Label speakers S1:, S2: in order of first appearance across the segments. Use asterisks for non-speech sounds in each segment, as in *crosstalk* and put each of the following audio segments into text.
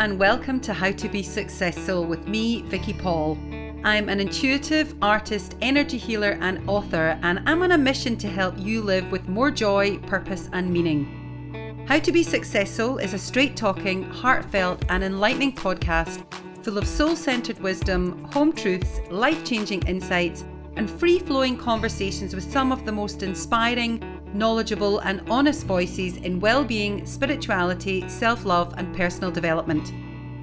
S1: and welcome to How to Be Successful with me, Vicky Paul. I'm an intuitive, artist, energy healer, and author, and I'm on a mission to help you live with more joy, purpose, and meaning. How to Be Successful is a straight talking, heartfelt, and enlightening podcast full of soul centered wisdom, home truths, life changing insights, and free flowing conversations with some of the most inspiring, knowledgeable, and honest voices in well-being, spirituality, self-love, and personal development.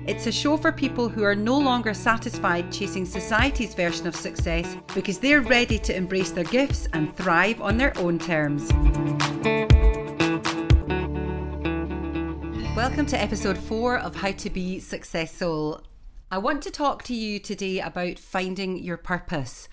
S1: It's a show for people who are no longer satisfied chasing society's version of success because they're ready to embrace their gifts and thrive on their own terms. Welcome to episode 4 of How to Be Successful. I want to talk to you today about finding your purpose.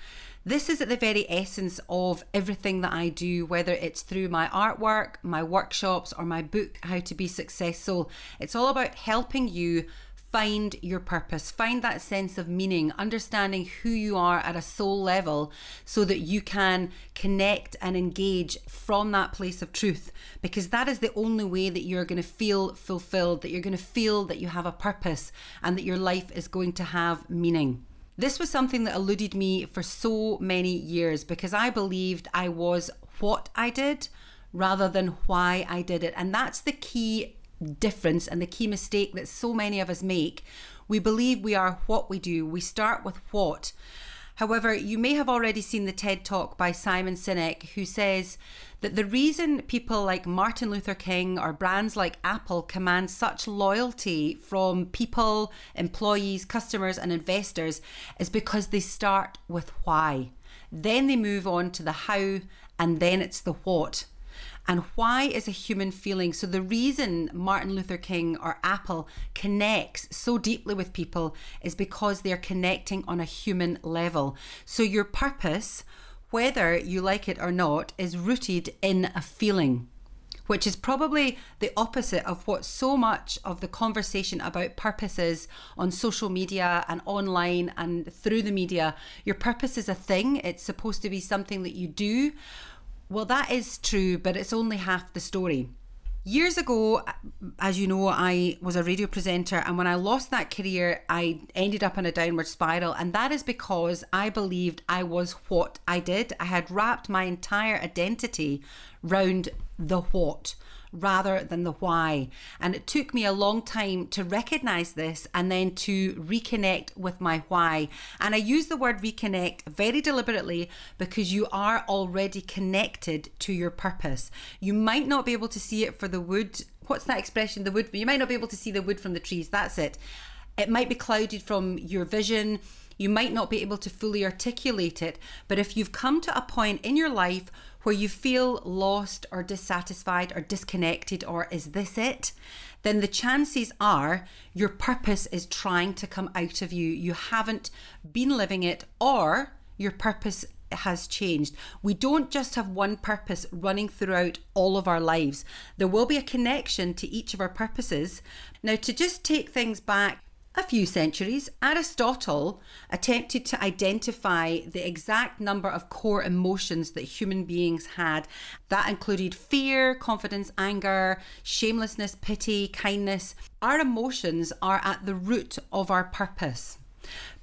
S1: This is at the very essence of everything that I do, whether it's through my artwork, my workshops, or my book, How to Be Successful. It's all about helping you find your purpose, find that sense of meaning, understanding who you are at a soul level so that you can connect and engage from that place of truth. Because that is the only way that you're going to feel fulfilled, that you're going to feel that you have a purpose and that your life is going to have meaning. This was something that eluded me for so many years because I believed I was what I did rather than why I did it. And that's the key difference and the key mistake that so many of us make. We believe we are what we do, we start with what. However, you may have already seen the TED talk by Simon Sinek, who says that the reason people like Martin Luther King or brands like Apple command such loyalty from people, employees, customers, and investors is because they start with why. Then they move on to the how, and then it's the what and why is a human feeling. So, the reason Martin Luther King or Apple connects so deeply with people is because they're connecting on a human level. So, your purpose, whether you like it or not, is rooted in a feeling which is probably the opposite of what so much of the conversation about purpose is on social media and online and through the media. Your purpose is a thing, it's supposed to be something that you do. Well, that is true, but it's only half the story. Years ago, as you know, I was a radio presenter, and when I lost that career, I ended up in a downward spiral. And that is because I believed I was what I did. I had wrapped my entire identity round the what rather than the why. And it took me a long time to recognize this and then to reconnect with my why. And I use the word reconnect very deliberately because you are already connected to your purpose. You might not be able to see it for the wood. What's that expression? The wood. You might not be able to see the wood from the trees. That's it. It might be clouded from your vision. You might not be able to fully articulate it, but if you've come to a point in your life where you feel lost or dissatisfied or disconnected, or is this it? Then the chances are your purpose is trying to come out of you. You haven't been living it, or your purpose has changed. We don't just have one purpose running throughout all of our lives. There will be a connection to each of our purposes. Now, to just take things back a few centuries, Aristotle attempted to identify the exact number of core emotions that human beings had. That included fear, confidence, anger, shamelessness, pity, kindness. Our emotions are at the root of our purpose.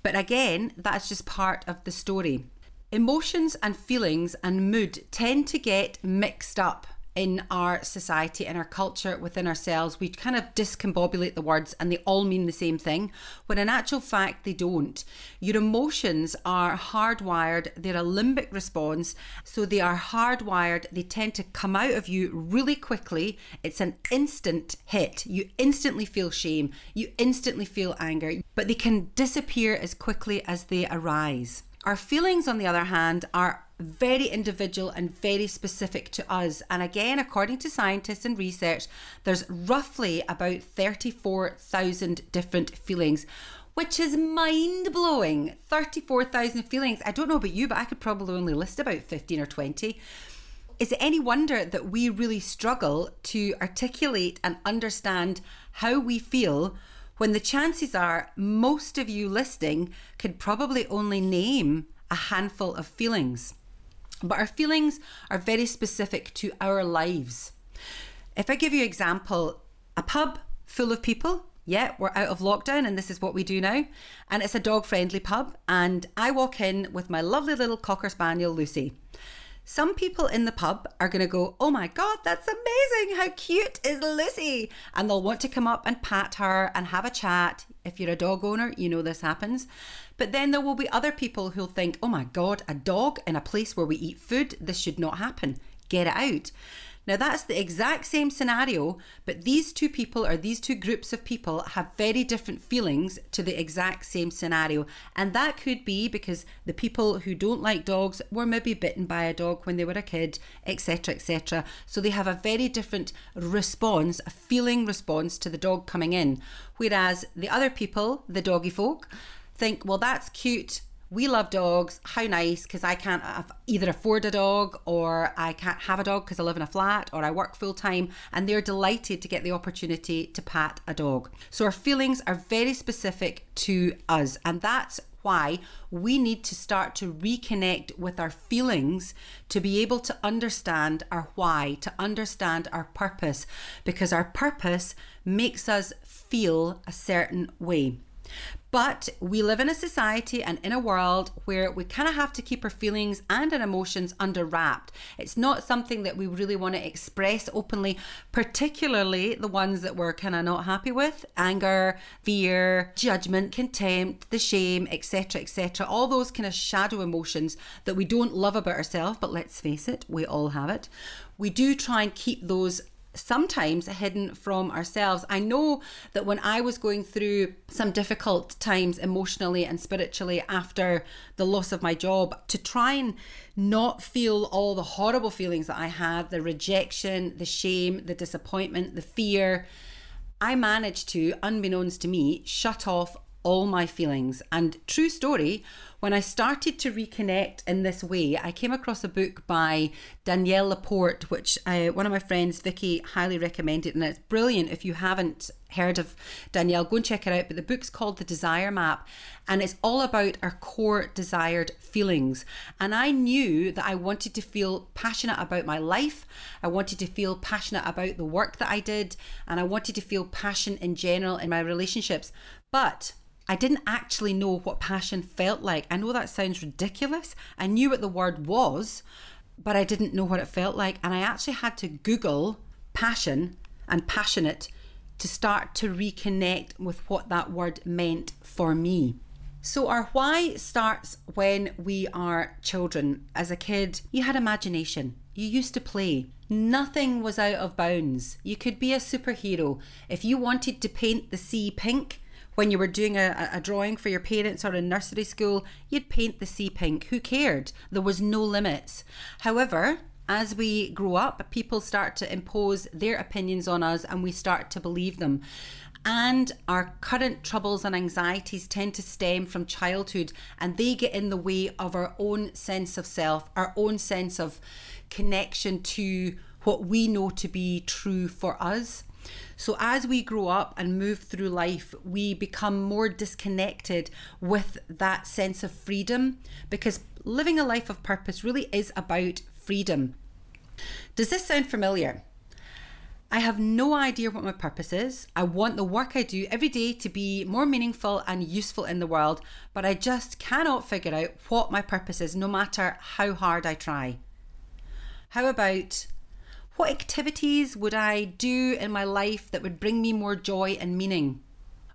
S1: But again, that's just part of the story. Emotions and feelings and mood tend to get mixed up in our society, in our culture, within ourselves, we kind of discombobulate the words and they all mean the same thing, when in actual fact they don't. Your emotions are hardwired, they're a limbic response, so they are hardwired, they tend to come out of you really quickly. It's an instant hit. You instantly feel shame, you instantly feel anger, but they can disappear as quickly as they arise. Our feelings, on the other hand, are very individual and very specific to us. And again, according to scientists and research, there's roughly about 34,000 different feelings, which is mind blowing. 34,000 feelings. I don't know about you, but I could probably only list about 15 or 20. Is it any wonder that we really struggle to articulate and understand how we feel when the chances are most of you listening could probably only name a handful of feelings? But our feelings are very specific to our lives. If I give you an example, a pub full of people, Yeah, we're out of lockdown and this is what we do now. And it's a dog friendly pub. And I walk in with my lovely little Cocker Spaniel, Lucy. Some people in the pub are going to go, Oh my God, that's amazing. How cute is Lucy? And they'll want to come up and pat her and have a chat. If you're a dog owner, you know this happens. But then there will be other people who'll think, Oh my God, a dog in a place where we eat food, this should not happen. Get it out. Now, that's the exact same scenario, but these two people or these two groups of people have very different feelings to the exact same scenario. And that could be because the people who don't like dogs were maybe bitten by a dog when they were a kid, etc., etc. So they have a very different response, a feeling response to the dog coming in. Whereas the other people, the doggy folk, think, well, that's cute we love dogs. How nice, because I can't either afford a dog or I can't have a dog because I live in a flat or I work full time. And they're delighted to get the opportunity to pat a dog. So our feelings are very specific to us. And that's why we need to start to reconnect with our feelings to be able to understand our why, to understand our purpose, because our purpose makes us feel a certain way. But we live in a society and in a world where we kind of have to keep our feelings and our emotions under wrapped. It's not something that we really want to express openly, particularly the ones that we're kind of not happy with anger, fear, judgment, contempt, the shame, etc. etc. All those kind of shadow emotions that we don't love about ourselves, but let's face it, we all have it. We do try and keep those sometimes hidden from ourselves. I know that when I was going through some difficult times emotionally and spiritually after the loss of my job, to try and not feel all the horrible feelings that I had the rejection, the shame, the disappointment, the fear. I managed to, unbeknownst to me, shut off all my feelings. And true story, when I started to reconnect in this way, I came across a book by Danielle Laporte, which uh, one of my friends, Vicky, highly recommended. And it's brilliant. If you haven't heard of Danielle, go and check it out. But the book's called The Desire Map, and it's all about our core desired feelings. And I knew that I wanted to feel passionate about my life. I wanted to feel passionate about the work that I did, and I wanted to feel passion in general in my relationships. But I didn't actually know what passion felt like. I know that sounds ridiculous. I knew what the word was, but I didn't know what it felt like. And I actually had to Google passion and passionate to start to reconnect with what that word meant for me. So, our why starts when we are children. As a kid, you had imagination, you used to play. Nothing was out of bounds. You could be a superhero. If you wanted to paint the sea pink, when you were doing a, a drawing for your parents or in nursery school, you'd paint the sea pink. Who cared? There was no limits. However, as we grow up, people start to impose their opinions on us and we start to believe them. And our current troubles and anxieties tend to stem from childhood and they get in the way of our own sense of self, our own sense of connection to what we know to be true for us. So, as we grow up and move through life, we become more disconnected with that sense of freedom because living a life of purpose really is about freedom. Does this sound familiar? I have no idea what my purpose is. I want the work I do every day to be more meaningful and useful in the world, but I just cannot figure out what my purpose is no matter how hard I try. How about what activities would I do in my life that would bring me more joy and meaning?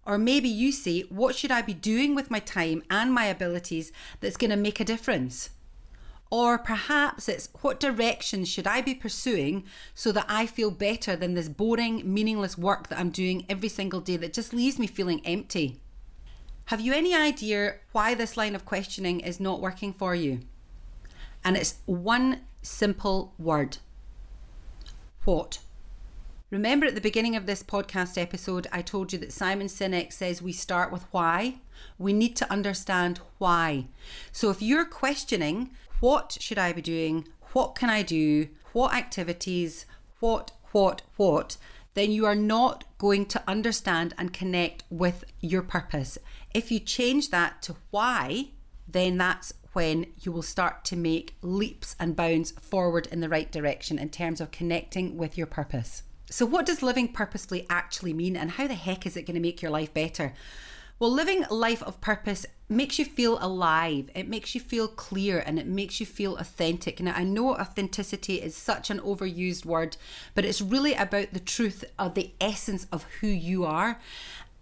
S1: Or maybe you say, what should I be doing with my time and my abilities that's going to make a difference? Or perhaps it's what directions should I be pursuing so that I feel better than this boring, meaningless work that I'm doing every single day that just leaves me feeling empty? Have you any idea why this line of questioning is not working for you? And it's one simple word what? Remember at the beginning of this podcast episode, I told you that Simon Sinek says we start with why. We need to understand why. So if you're questioning, what should I be doing? What can I do? What activities? What, what, what? Then you are not going to understand and connect with your purpose. If you change that to why, then that's when you will start to make leaps and bounds forward in the right direction in terms of connecting with your purpose. So, what does living purposefully actually mean, and how the heck is it going to make your life better? Well, living a life of purpose makes you feel alive. It makes you feel clear and it makes you feel authentic. Now, I know authenticity is such an overused word, but it's really about the truth of the essence of who you are.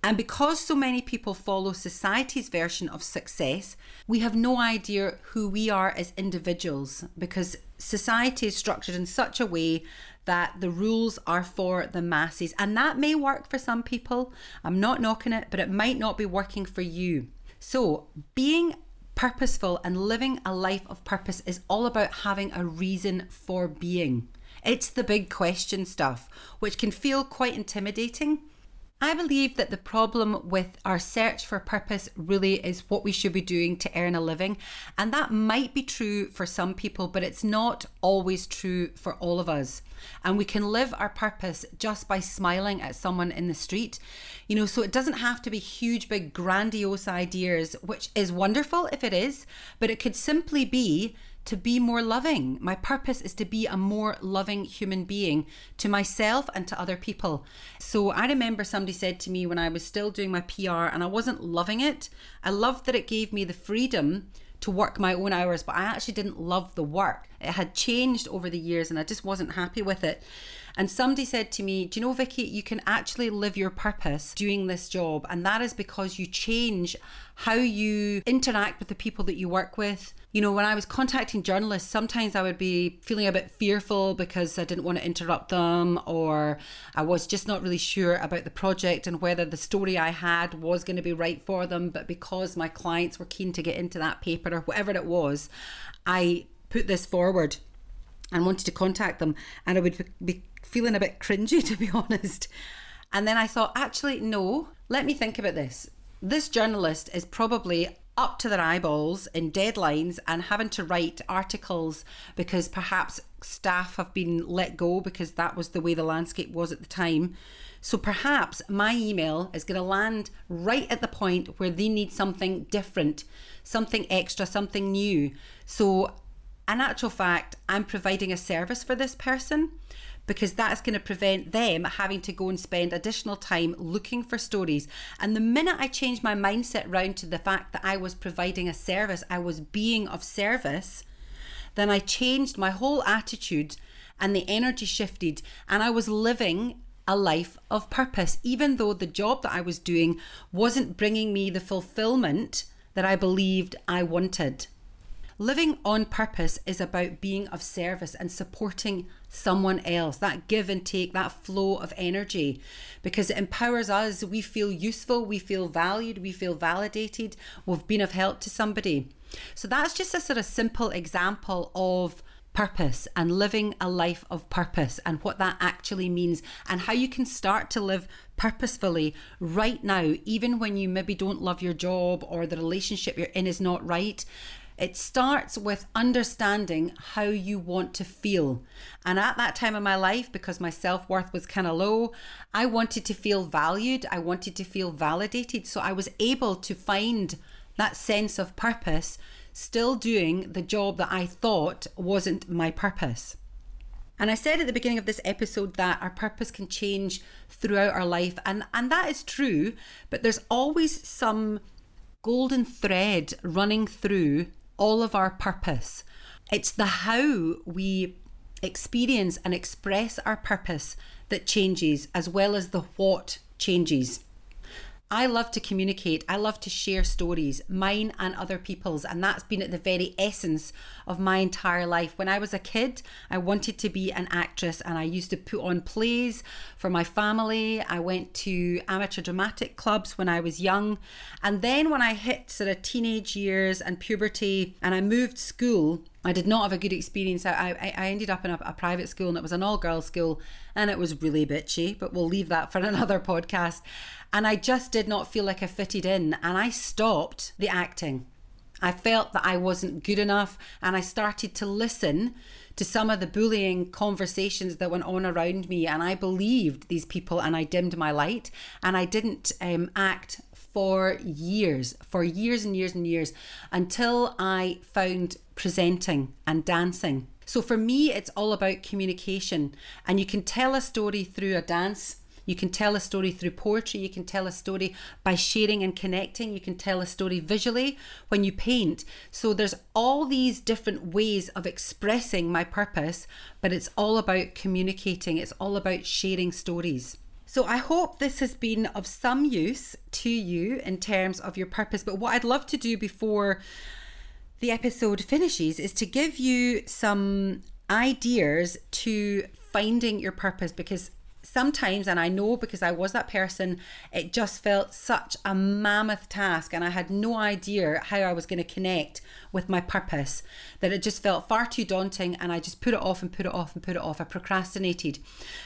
S1: And because so many people follow society's version of success, we have no idea who we are as individuals because society is structured in such a way that the rules are for the masses. And that may work for some people. I'm not knocking it, but it might not be working for you. So, being purposeful and living a life of purpose is all about having a reason for being. It's the big question stuff, which can feel quite intimidating I believe that the problem with our search for purpose really is what we should be doing to earn a living. And that might be true for some people, but it's not always true for all of us. And we can live our purpose just by smiling at someone in the street. You know, so it doesn't have to be huge, big, grandiose ideas, which is wonderful if it is, but it could simply be to be more loving. My purpose is to be a more loving human being to myself and to other people. So I remember somebody said to me when I was still doing my PR and I wasn't loving it, I loved that it gave me the freedom to work my own hours, but I actually didn't love the work. It had changed over the years and I just wasn't happy with it. And somebody said to me, Do you know, Vicky, you can actually live your purpose doing this job. And that is because you change how you interact with the people that you work with. You know, when I was contacting journalists, sometimes I would be feeling a bit fearful because I didn't want to interrupt them, or I was just not really sure about the project and whether the story I had was going to be right for them. But because my clients were keen to get into that paper or whatever it was, I put this forward and wanted to contact them, and I would be feeling a bit cringy, *laughs* to be honest. And then I thought, actually, no, let me think about this. This journalist is probably up to their eyeballs in deadlines and having to write articles because perhaps staff have been let go because that was the way the landscape was at the time. So perhaps my email is going to land right at the point where they need something different, something extra, something new. So, in actual fact, I'm providing a service for this person because that's going to prevent them having to go and spend additional time looking for stories. And the minute I changed my mindset round to the fact that I was providing a service, I was being of service, then I changed my whole attitude and the energy shifted and I was living a life of purpose, even though the job that I was doing wasn't bringing me the fulfillment that I believed I wanted. Living on purpose is about being of service and supporting someone else, that give and take, that flow of energy, because it empowers us. We feel useful, we feel valued, we feel validated, we've been of help to somebody. So that's just a sort of simple example of purpose and living a life of purpose and what that actually means and how you can start to live purposefully right now, even when you maybe don't love your job or the relationship you're in is not right it starts with understanding how you want to feel. And at that time in my life, because my self worth was kind of low, I wanted to feel valued. I wanted to feel validated. So I was able to find that sense of purpose, still doing the job that I thought wasn't my purpose. And I said at the beginning of this episode that our purpose can change throughout our life. And, and that is true, but there's always some golden thread running through all of our purpose. It's the how we experience and express our purpose that changes, as well as the what changes. I love to communicate. I love to share stories, mine and other people's. And that's been at the very essence of my entire life. When I was a kid, I wanted to be an actress and I used to put on plays for my family. I went to amateur dramatic clubs when I was young. And then when I hit sort of teenage years and puberty and I moved school, I did not have a good experience. I, I, I ended up in a, a, private school and it was an all girls school and it was really bitchy, but we'll leave that for *laughs* another podcast. And I just did not feel like I fitted in and I stopped the acting. I felt that I wasn't good enough and I started to listen to some of the bullying conversations that went on around me and I believed these people and I dimmed my light and I didn't um, act for years, for years and years and years, until I found presenting and dancing. So for me, it's all about communication. And you can tell a story through a dance. You can tell a story through poetry. You can tell a story by sharing and connecting. You can tell a story visually when you paint. So there's all these different ways of expressing my purpose, but it's all about communicating. It's all about sharing stories. So I hope this has been of some use to you in terms of your purpose. But what I'd love to do before the episode finishes is to give you some ideas to finding your purpose because sometimes, and I know because I was that person, it just felt such a mammoth task, and I had no idea how I was going to connect with my purpose that it just felt far too daunting, and I just put it off and put it off and put it off. I procrastinated.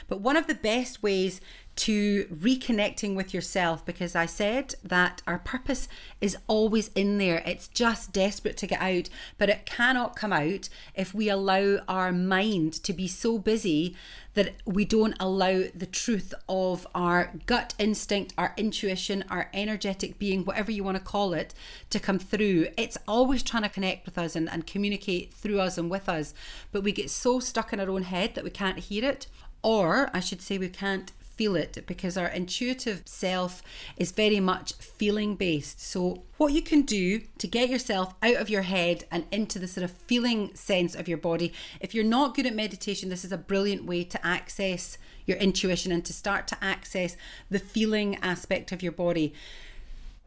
S1: But one of the best ways to reconnecting with yourself because I said that our purpose is always in there. It's just desperate to get out, but it cannot come out if we allow our mind to be so busy that we don't allow the truth of our gut instinct, our intuition, our energetic being, whatever you want to call it, to come through. It's always trying to connect with us and, and communicate through us and with us, but we get so stuck in our own head that we can't hear it. Or I should say, we can't feel it because our intuitive self is very much feeling based. So, what you can do to get yourself out of your head and into the sort of feeling sense of your body, if you're not good at meditation, this is a brilliant way to access your intuition and to start to access the feeling aspect of your body.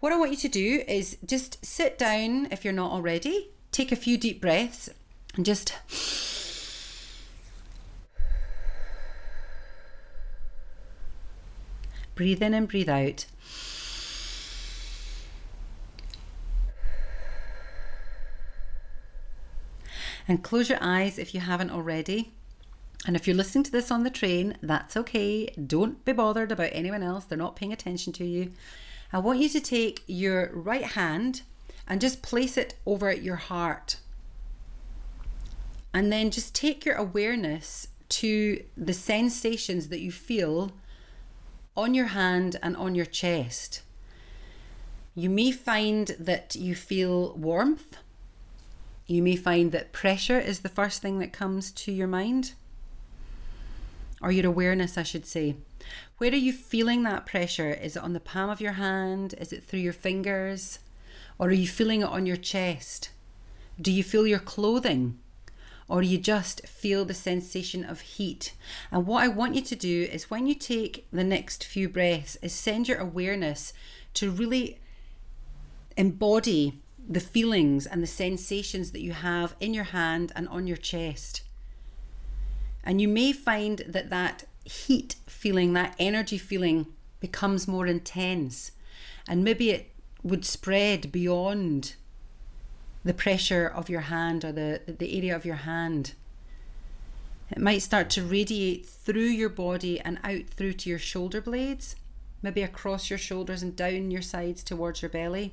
S1: What I want you to do is just sit down if you're not already, take a few deep breaths, and just Breathe in and breathe out. And close your eyes if you haven't already. And if you're listening to this on the train, that's okay. Don't be bothered about anyone else, they're not paying attention to you. I want you to take your right hand and just place it over your heart. And then just take your awareness to the sensations that you feel on your hand and on your chest. You may find that you feel warmth. You may find that pressure is the first thing that comes to your mind, or your awareness, I should say. Where are you feeling that pressure? Is it on the palm of your hand? Is it through your fingers? Or are you feeling it on your chest? Do you feel your clothing? Or you just feel the sensation of heat. And what I want you to do is when you take the next few breaths is send your awareness to really embody the feelings and the sensations that you have in your hand and on your chest. And you may find that that heat feeling, that energy feeling becomes more intense. And maybe it would spread beyond the pressure of your hand or the, the area of your hand. It might start to radiate through your body and out through to your shoulder blades, maybe across your shoulders and down your sides towards your belly.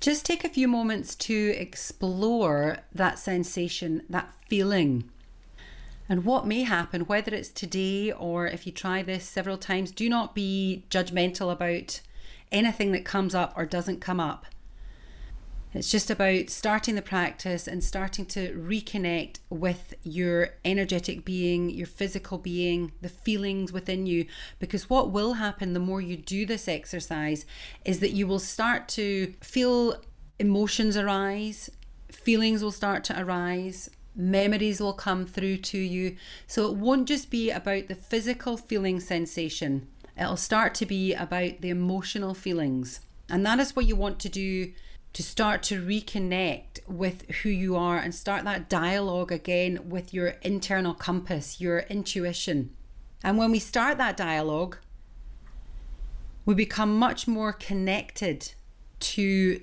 S1: Just take a few moments to explore that sensation, that feeling. And what may happen, whether it's today or if you try this several times, do not be judgmental about anything that comes up or doesn't come up. It's just about starting the practice and starting to reconnect with your energetic being, your physical being, the feelings within you. Because what will happen the more you do this exercise is that you will start to feel emotions arise, feelings will start to arise, memories will come through to you. So it won't just be about the physical feeling sensation, it'll start to be about the emotional feelings. And that is what you want to do to start to reconnect with who you are and start that dialogue again with your internal compass, your intuition. And when we start that dialogue, we become much more connected to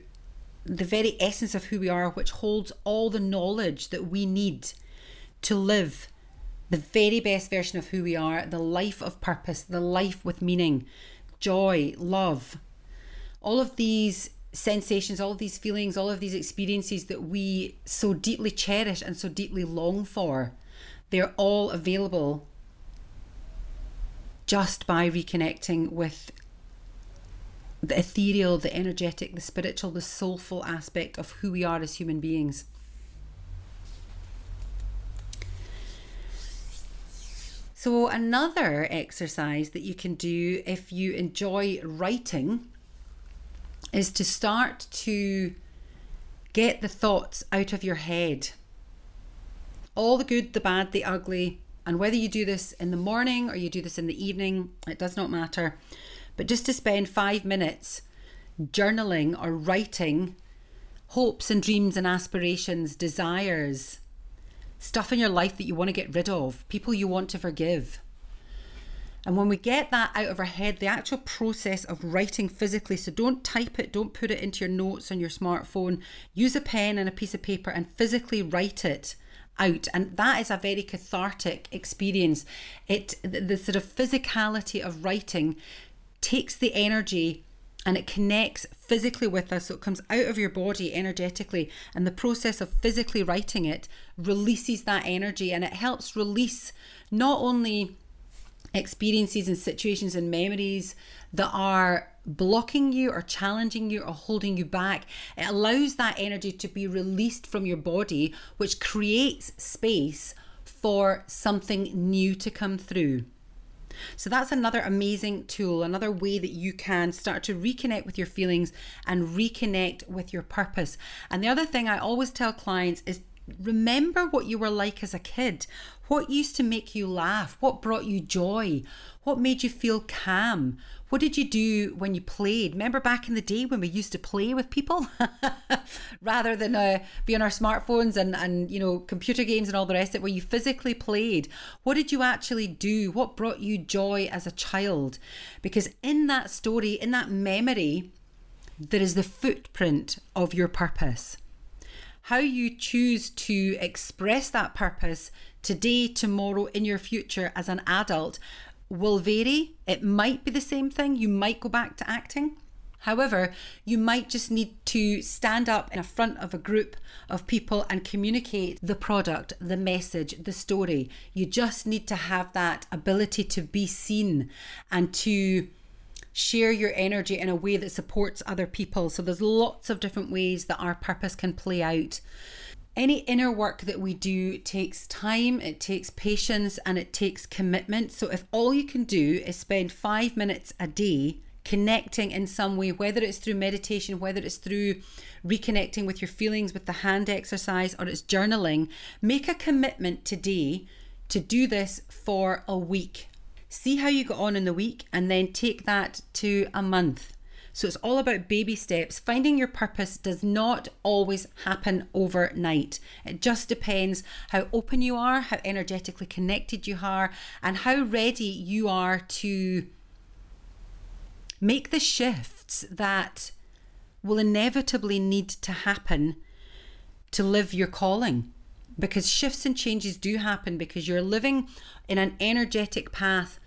S1: the very essence of who we are, which holds all the knowledge that we need to live the very best version of who we are, the life of purpose, the life with meaning, joy, love. All of these sensations, all of these feelings, all of these experiences that we so deeply cherish and so deeply long for, they're all available just by reconnecting with the ethereal, the energetic, the spiritual, the soulful aspect of who we are as human beings. So, another exercise that you can do if you enjoy writing is to start to get the thoughts out of your head. All the good, the bad, the ugly, and whether you do this in the morning or you do this in the evening, it does not matter. But just to spend five minutes journaling or writing hopes and dreams and aspirations, desires, stuff in your life that you want to get rid of, people you want to forgive. And when we get that out of our head, the actual process of writing physically, so don't type it, don't put it into your notes on your smartphone, use a pen and a piece of paper and physically write it out. And that is a very cathartic experience. It the, the sort of physicality of writing takes the energy and it connects physically with us. So it comes out of your body energetically. And the process of physically writing it releases that energy and it helps release not only experiences and situations and memories that are blocking you or challenging you or holding you back. It allows that energy to be released from your body, which creates space for something new to come through. So that's another amazing tool, another way that you can start to reconnect with your feelings and reconnect with your purpose. And the other thing I always tell clients is remember what you were like as a kid. What used to make you laugh? What brought you joy? What made you feel calm? What did you do when you played? Remember back in the day when we used to play with people *laughs* rather than uh, be on our smartphones and, and, you know, computer games and all the rest of it, where you physically played? What did you actually do? What brought you joy as a child? Because in that story, in that memory, there is the footprint of your purpose. How you choose to express that purpose today, tomorrow, in your future as an adult will vary. It might be the same thing. You might go back to acting. However, you might just need to stand up in front of a group of people and communicate the product, the message, the story. You just need to have that ability to be seen and to share your energy in a way that supports other people. So there's lots of different ways that our purpose can play out. Any inner work that we do takes time, it takes patience, and it takes commitment. So, if all you can do is spend five minutes a day connecting in some way, whether it's through meditation, whether it's through reconnecting with your feelings with the hand exercise, or it's journaling, make a commitment today to do this for a week. See how you go on in the week, and then take that to a month. So it's all about baby steps. Finding your purpose does not always happen overnight. It just depends how open you are, how energetically connected you are, and how ready you are to make the shifts that will inevitably need to happen to live your calling. Because shifts and changes do happen because you're living in an energetic path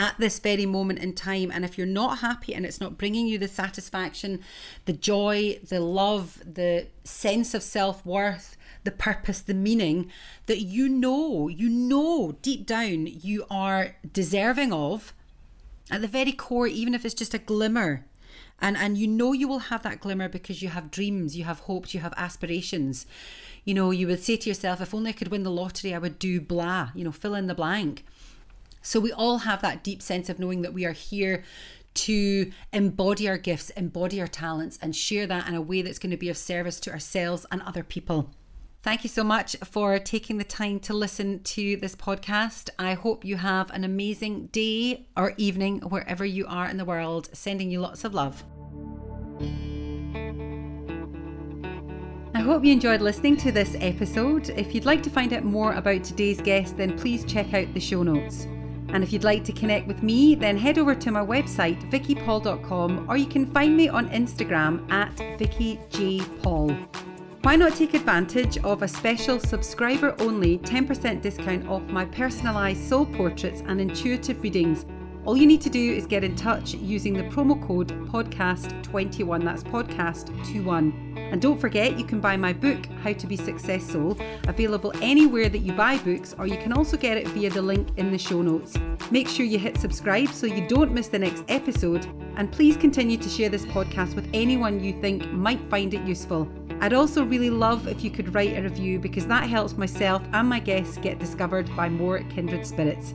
S1: at this very moment in time. And if you're not happy and it's not bringing you the satisfaction, the joy, the love, the sense of self worth, the purpose, the meaning that you know, you know deep down you are deserving of, at the very core, even if it's just a glimmer. And, and you know you will have that glimmer because you have dreams, you have hopes, you have aspirations. You know, you would say to yourself, if only I could win the lottery, I would do blah, you know, fill in the blank. So we all have that deep sense of knowing that we are here to embody our gifts, embody our talents, and share that in a way that's going to be of service to ourselves and other people. Thank you so much for taking the time to listen to this podcast. I hope you have an amazing day or evening wherever you are in the world. Sending you lots of love. I hope you enjoyed listening to this episode. If you'd like to find out more about today's guest, then please check out the show notes. And if you'd like to connect with me, then head over to my website, vickypaul.com, or you can find me on Instagram at vickyjpaul. Why not take advantage of a special subscriber only 10% discount off my personalised soul portraits and intuitive readings? All you need to do is get in touch using the promo code podcast21. That's podcast21. And don't forget, you can buy my book, How to Be Successful, available anywhere that you buy books, or you can also get it via the link in the show notes. Make sure you hit subscribe so you don't miss the next episode, and please continue to share this podcast with anyone you think might find it useful. I'd also really love if you could write a review because that helps myself and my guests get discovered by more kindred spirits.